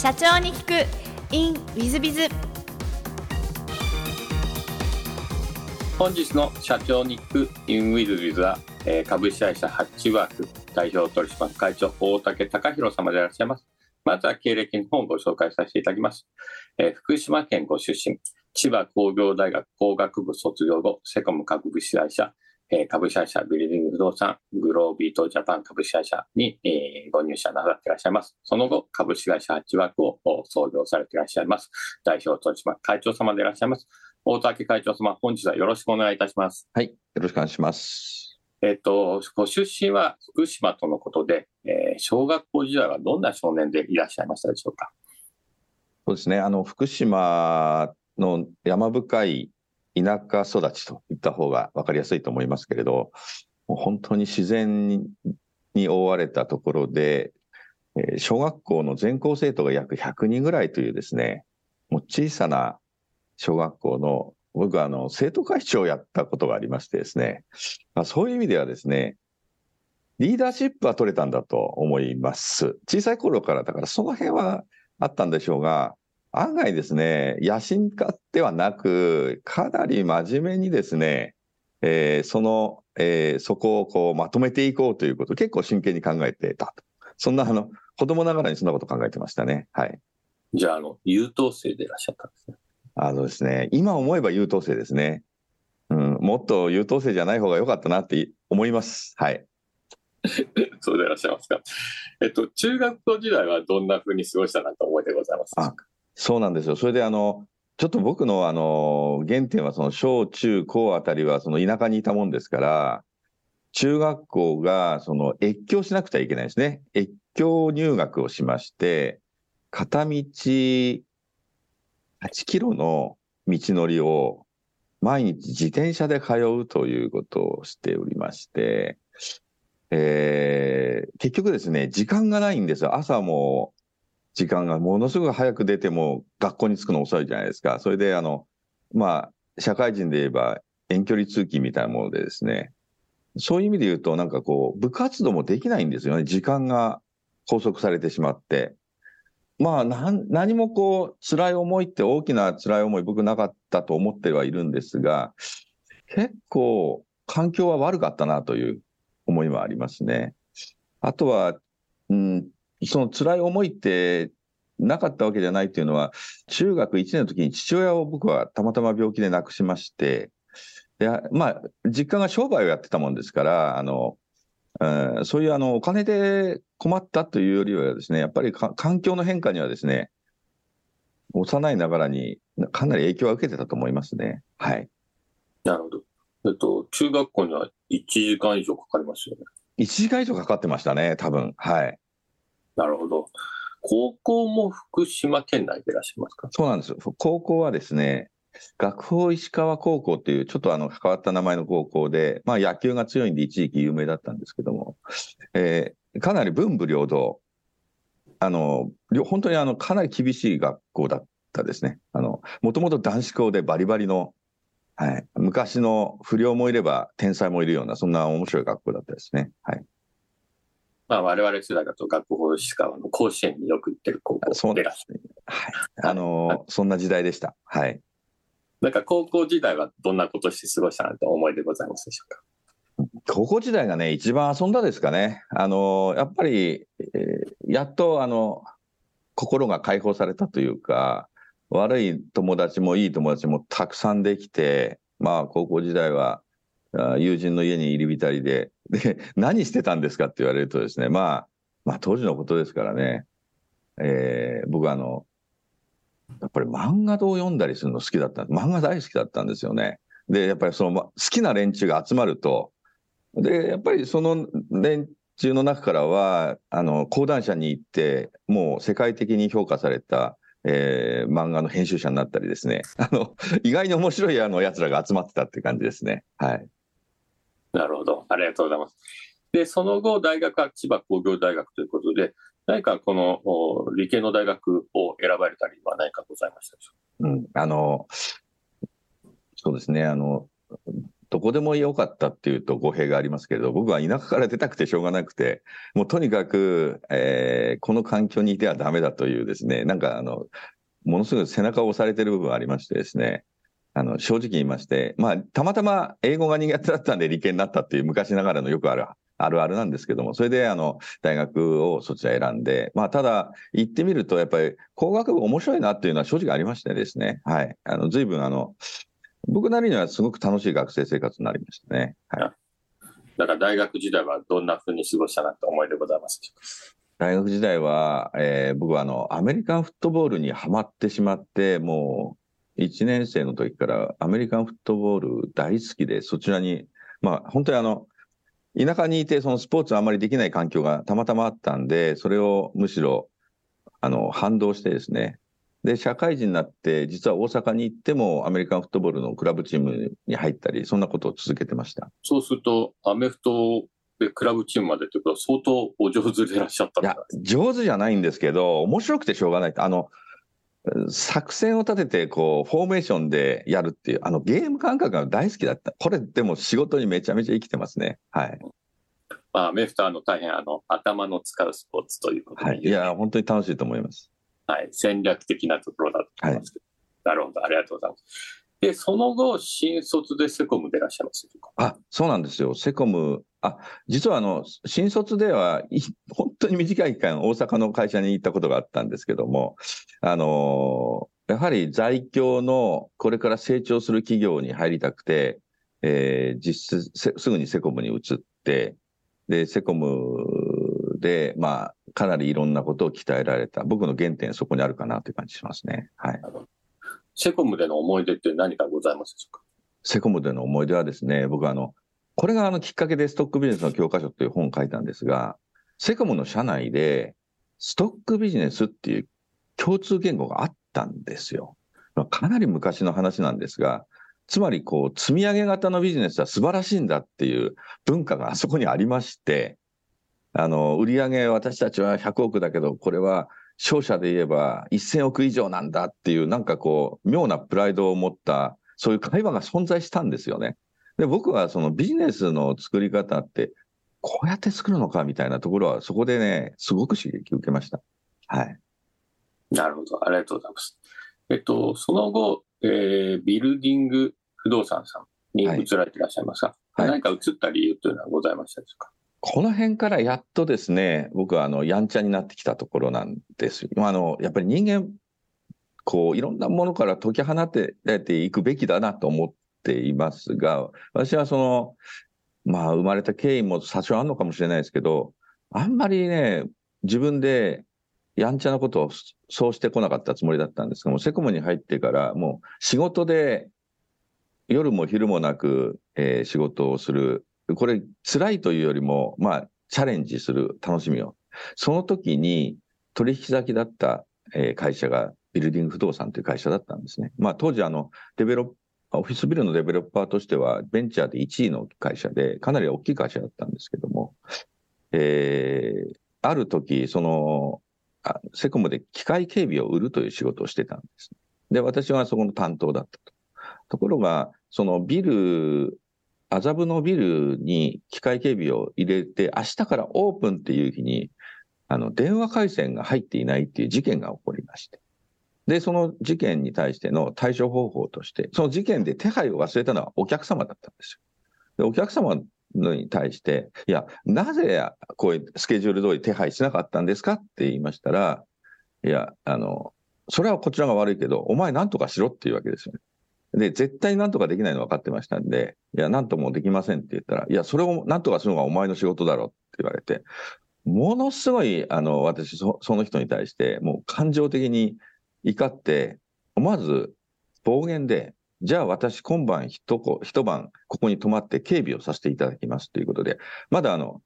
社長に聞く。In ウィズビズ本日の社長に聞く。In ウィズビズは、えー株式会社ハッチワーク。代表取締役会長大竹隆弘様でいらっしゃいます。まずは経歴の方をご紹介させていただきます、えー福島県ご出身。千葉工業大学工学部卒業後セコム株式会社えー株式会社ビルディング不動産グロービートジャパン株式会社に、えーご入社なさっていらっしゃいます。その後、株式会社ハッチワークをお創業されていらっしゃいます。代表取締役会長様でいらっしゃいます。大竹会長様、本日はよろしくお願いいたします。はい、よろしくお願いします。えっ、と、ご出身は福島とのことで、えー小学校時代はどんな少年でいらっしゃいましたでしょうか？そうですね、あの福島の山深い田舎育ちといった方が分かりやすいと思いますけれど、もう本当に自然に覆われたところで、え小学校の全校生徒が約100人ぐらいというですね、もう小さな小学校の、僕はあの生徒会長をやったことがありましてですね、まあ、そういう意味ではですね、リーダーシップは取れたんだと思います。小さい頃から、だからその辺はあったんでしょうが、案外ですね、野心家ではなく、かなり真面目にですね、えーその、えーそこをこうまとめていこうということを結構真剣に考えてたと。そんなあの、子供ながらにそんなこと考えてましたね。はい。じゃあ、あの、優等生でいらっしゃったんですね。あのですね、今思えば優等生ですね。うん、もっと優等生じゃない方が良かったなって思います。はい。そうでいらっしゃいますか。えっと、中学校時代はどんな風に過ごしたなんて思いでございますか？そうなんですよ。それであの、ちょっと僕のあの、原点はその小中高あたりはその田舎にいたもんですから、中学校がその越境しなくちゃいけないですね。越境入学をしまして、片道8キロの道のりを毎日自転車で通うということをしておりまして、えー結局ですね、時間がないんですよ。朝も時間がものすごく早く出ても学校に着くの遅いじゃないですか。それで、あの、まあ、社会人で言えば遠距離通勤みたいなものでですね、そういう意味で言うと、なんかこう、部活動もできないんですよね。時間が拘束されてしまって。まあ、何もこう、辛い思いって大きな辛い思い僕なかったと思ってはいるんですが、結構環境は悪かったなという思いはありますね。あとは、うん、その辛い思いってなかったわけじゃないっていうのは、中学1年の時に父親を僕はたまたま病気で亡くしまして、でまあ、実家が商売をやってたもんですから、あの、うんそういうあのお金で困ったというよりはですね、やっぱりか環境の変化にはですね、幼いながらにかなり影響は受けてたと思いますね。はい。なるほど。えっと、中学校には1時間以上かかりますよね。1時間以上かかってましたね、多分。はい。なるほど。高校も福島県内でいらっしゃいますか？そうなんですよ。高校はですね、学法石川高校というちょっとあの変わった名前の高校で、まあ野球が強いんで一時期有名だったんですけども、えーかなり文武両道、あの、本当にあのかなり厳しい学校だったですね。あの、もともと男子校でバリバリの、はい、昔の不良もいれば天才もいるような、そんな面白い学校だったですね。はい。まあ、我々世代だと学法石川の甲子園によく行ってる高そうで校でいらっしゃる。はい。あの、そんな時代でした。はい。なんか高校時代はどんなことして過ごしたなんて思いでございますでしょうか？高校時代がね、一番遊んだですかね。あの、やっぱり、えーやっと、あの、心が解放されたというか、悪い友達もいい友達もたくさんできて、まあ、高校時代は、あ友人の家に入り浸りで、で、何してたんですかって言われるとですね、まあ、まあ、当時のことですからね、えー僕はあの、やっぱり漫画を読んだりするの好きだった。漫画大好きだったんですよね。で、やっぱりその、好きな連中が集まると、で、やっぱりその連中の中からは、あの、講談社に行って、もう世界的に評価された、えー漫画の編集者になったりですね、あの、意外に面白いあの奴らが集まってたって感じですね。はい。なるほど。ありがとうございます。で、その後、大学は千葉工業大学ということで、何かこの理系の大学を選ばれたりは何かございましたでしょううん、あの、そうですね、あの、どこでもよかったっていうと語弊がありますけれど、僕は田舎から出たくてしょうがなくて、もうとにかく、えー、この環境にいてはダメだというですね、なんかあの、ものすごい背中を押されてる部分ありましてですね、あの、正直言いまして、まあ、たまたま英語が苦手だったんで理系になったっていう昔ながらのよくあるあるあるなんですけども、それであの大学をそちら選んで、まあ、ただ、行ってみると、やっぱり工学部面白いなっていうのは正直ありましてですね、はい、あの随分あの、僕なりにはすごく楽しい学生生活になりましたね。はい、だから大学時代はどんなふうに過ごしたなと思いでございます大学時代は、えー、僕はあのアメリカンフットボールにはまってしまって、もう1年生の時からアメリカンフットボール大好きで、そちらに、まあ、本当にあの田舎にいて、そのスポーツあんまりできない環境がたまたまあったんで、それをむしろ、あの、反動してですね、で、社会人になって、実は大阪に行っても、アメリカンフットボールのクラブチームに入ったり、そんなことを続けてました。そうすると、アメフトでクラブチームまでということは、相当お上手でいらっしゃったいや、上手じゃないんですけど、面白くてしょうがない。あの、作戦を立てて、こう、フォーメーションでやるっていう、あの、ゲーム感覚が大好きだった。これ、でも仕事にめちゃめちゃ生きてますね。はい。まあ、メフターの大変、あの、頭の使うスポーツということで、はい。いや、本当に楽しいと思います。はい。戦略的なところだと思いますけど。はい、なるほど。ありがとうございます。で、その後、新卒でセコムでいらっしゃいますあ、そうなんですよ。セコム、あ、実はあの、新卒では、本当に短い期間、大阪の会社に行ったことがあったんですけども、あのやはり在京のこれから成長する企業に入りたくて、えー、実質すぐにセコムに移って、で、セコムで、まあ、かなりいろんなことを鍛えられた。僕の原点そこにあるかなという感じしますね。はい。セコムでの思い出って何かございますでしょうか？セコムでの思い出はですね、僕あの、これがあのきっかけでストックビジネスの教科書という本を書いたんですが、セコムの社内でストックビジネスっていう共通言語があったんですよ。かなり昔の話なんですが、つまりこう積み上げ型のビジネスは素晴らしいんだっていう文化があそこにありまして、あの、売上私たちは100億だけど、これは商社で言えば1000億以上なんだっていう、なんかこう、妙なプライドを持った、そういう会話が存在したんですよね。で、僕はそのビジネスの作り方って、こうやって作るのかみたいなところは、そこでね、すごく刺激を受けました。はい。なるほど。ありがとうございます。えっと、その後、えー、ビルディング不動産さんに移られていらっしゃいますが、はい、何か移った理由というのはございましたでしょうか？この辺からやっとですね、僕はあの、やんちゃになってきたところなんですよ。あの、やっぱり人間、こう、いろんなものから解き放てていくべきだなと思っていますが、私はその、まあ、生まれた経緯も多少あるのかもしれないですけど、あんまりね、自分でやんちゃなことをそうしてこなかったつもりだったんですが、もセコムに入ってから、もう仕事で夜も昼もなく、えー、仕事をするこれ辛いというよりも、まあ、チャレンジする楽しみを。その時に取引先だった会社がビルディング不動産という会社だったんですね。まあ当時あの、デベロッオフィスビルのデベロッパーとしてはベンチャーで1位の会社で、かなり大きい会社だったんですけども、えー、ある時、その、セコムで機械警備を売るという仕事をしてたんです。で、私はそこの担当だったと。ところが、そのビル麻布のビルに機械警備を入れて、明日からオープンっていう日に、あの、電話回線が入っていないっていう事件が起こりまして。で、その事件に対しての対処方法として、その事件で手配を忘れたのはお客様だったんですよ。で、お客様のに対して、いや、なぜこういうスケジュール通り手配しなかったんですかって言いましたら、いや、あの、それはこちらが悪いけど、お前何とかしろっていうわけですよね。で、絶対なんとかできないの分かってましたんで、いや、なんともできませんって言ったら、いや、それをなんとかするのがお前の仕事だろって言われて、ものすごい、あの、私そ、その人に対して、もう感情的に怒って、思わず暴言で、じゃあ私今晩一一晩ここに泊まって警備をさせていただきますということで、まだあの、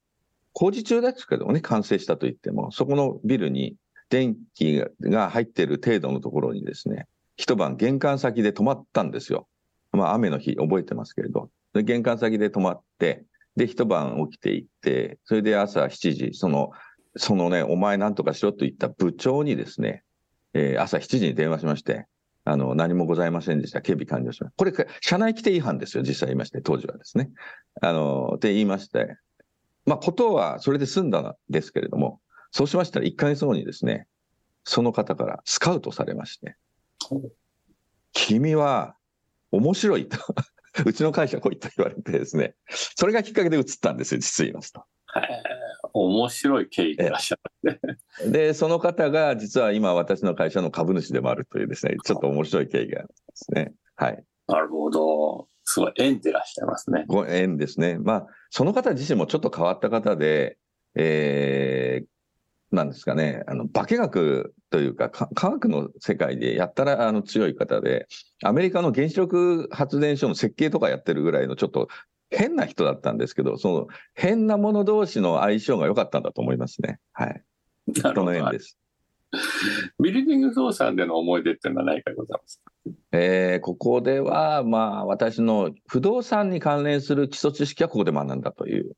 工事中ですけどもね、完成したと言っても、そこのビルに電気が入っている程度のところにですね、一晩玄関先で泊まったんですよ。まあ雨の日覚えてますけれど。玄関先で泊まって、で、一晩起きていって、それで朝7時、その、そのね、お前なんとかしろと言った部長にですね、えー、朝7時に電話しまして、あの、何もございませんでした。警備完了しました。これ、社内規定違反ですよ、実際言いまして、当時はですね。あの、って言いまして、まあ、ことはそれで済んだんですけれども、そうしましたら1ヶ月後にですね、その方からスカウトされまして、君は面白いと うちの会社来いと言われてですね、それがきっかけで移ったんですよ、実言いますと。面白い経緯でいらっしゃる、ね、で、その方が実は今私の会社の株主でもあるというですね、ちょっと面白い経緯があるんですね。はい。なるほど。すごい縁でいらっしゃいますね。ご縁ですね。まあ、その方自身もちょっと変わった方で、えー、なんですかね、あの、化学というか、科学の世界でやったらあの強い方で、アメリカの原子力発電所の設計とかやってるぐらいのちょっと変な人だったんですけど、その変なもの同士の相性が良かったんだと思いますね。はい。人の縁です。ビルディング操作での思い出っていうのは何かございますか？えー、ここでは、まあ、私の不動産に関連する基礎知識はここで学んだという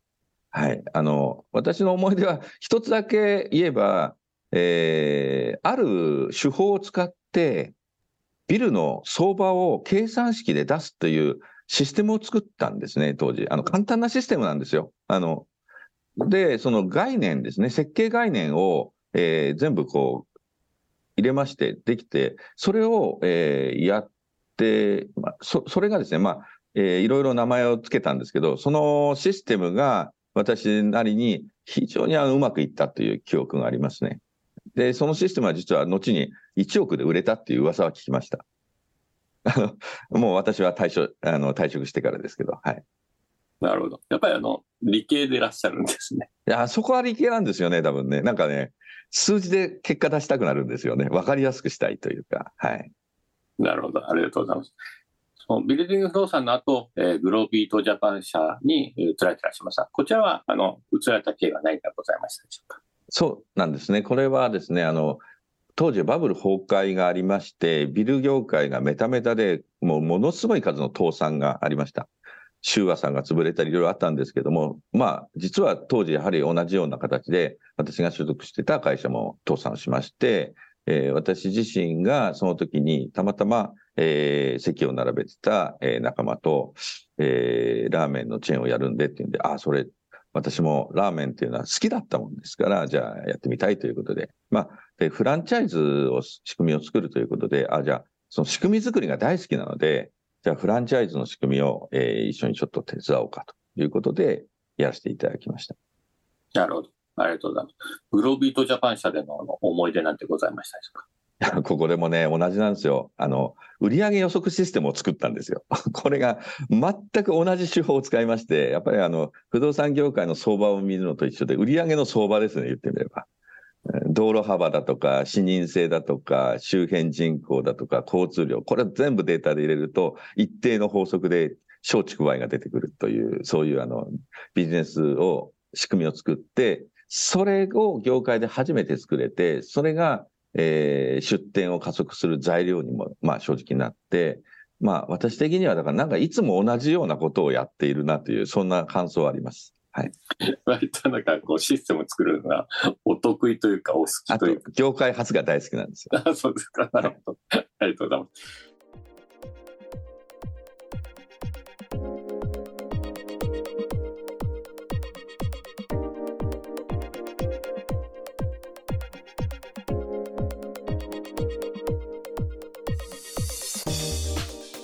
はい。あの、私の思い出は、一つだけ言えば、えー、ある手法を使って、ビルの相場を計算式で出すというシステムを作ったんですね、当時。あの、簡単なシステムなんですよ。あの、で、その概念ですね、設計概念を、えー、全部こう、入れましてできて、それを、えー、やって、まあ、そ、それがですね、まあ、えー、いろいろ名前を付けたんですけど、そのシステムが、私なりに非常にあのうまくいったという記憶がありますね。で、そのシステムは実は後に1億で売れたっていう噂は聞きました。あの、もう私は退職、あの、退職してからですけど、はい。なるほど。やっぱりあの、理系でいらっしゃるんですね。いや、そこは理系なんですよね、多分ね。なんかね、数字で結果出したくなるんですよね。わかりやすくしたいというか、はい。なるほど。ありがとうございます。そのビルディング不動産の後、えー、グロービートジャパン社に移られていらっしゃいました。こちらは、あの、移られた経緯は何かございましたでしょうか？そうなんですね。これはですね、あの、当時バブル崩壊がありまして、ビル業界がメタメタで、もうものすごい数の倒産がありました。修和さんが潰れたりいろいろあったんですけども、まあ、実は当時やはり同じような形で、私が所属してた会社も倒産しまして、えー、私自身がその時にたまたまえー、席を並べてた、えー、仲間と、えー、ラーメンのチェーンをやるんでっていうんで、あ、それ、私もラーメンっていうのは好きだったもんですから、じゃあやってみたいということで、まあ、で、フランチャイズを、仕組みを作るということで、あ、じゃあ、その仕組み作りが大好きなので、じゃあフランチャイズの仕組みを、えー、一緒にちょっと手伝おうかということで、やらせていただきました。なるほど。ありがとうございます。グロービートジャパン社での思い出なんてございましたでしょうか？ここでもね、同じなんですよ。あの、売上予測システムを作ったんですよ。これが全く同じ手法を使いまして、やっぱりあの、不動産業界の相場を見るのと一緒で、売上の相場ですね、言ってみれば。道路幅だとか、視認性だとか、周辺人口だとか、交通量、これ全部データで入れると、一定の法則で小畜梅が出てくるという、そういうあの、ビジネスを、仕組みを作って、それを業界で初めて作れて、それがえー、出店を加速する材料にも、まあ正直なって、まあ私的にはだからなんかいつも同じようなことをやっているなという、そんな感想はあります。はい。割となんかこうシステムを作るのがお得意というかお好きというか。業界初が大好きなんですよ。あ そうですか。なるほど。ありがとうございます。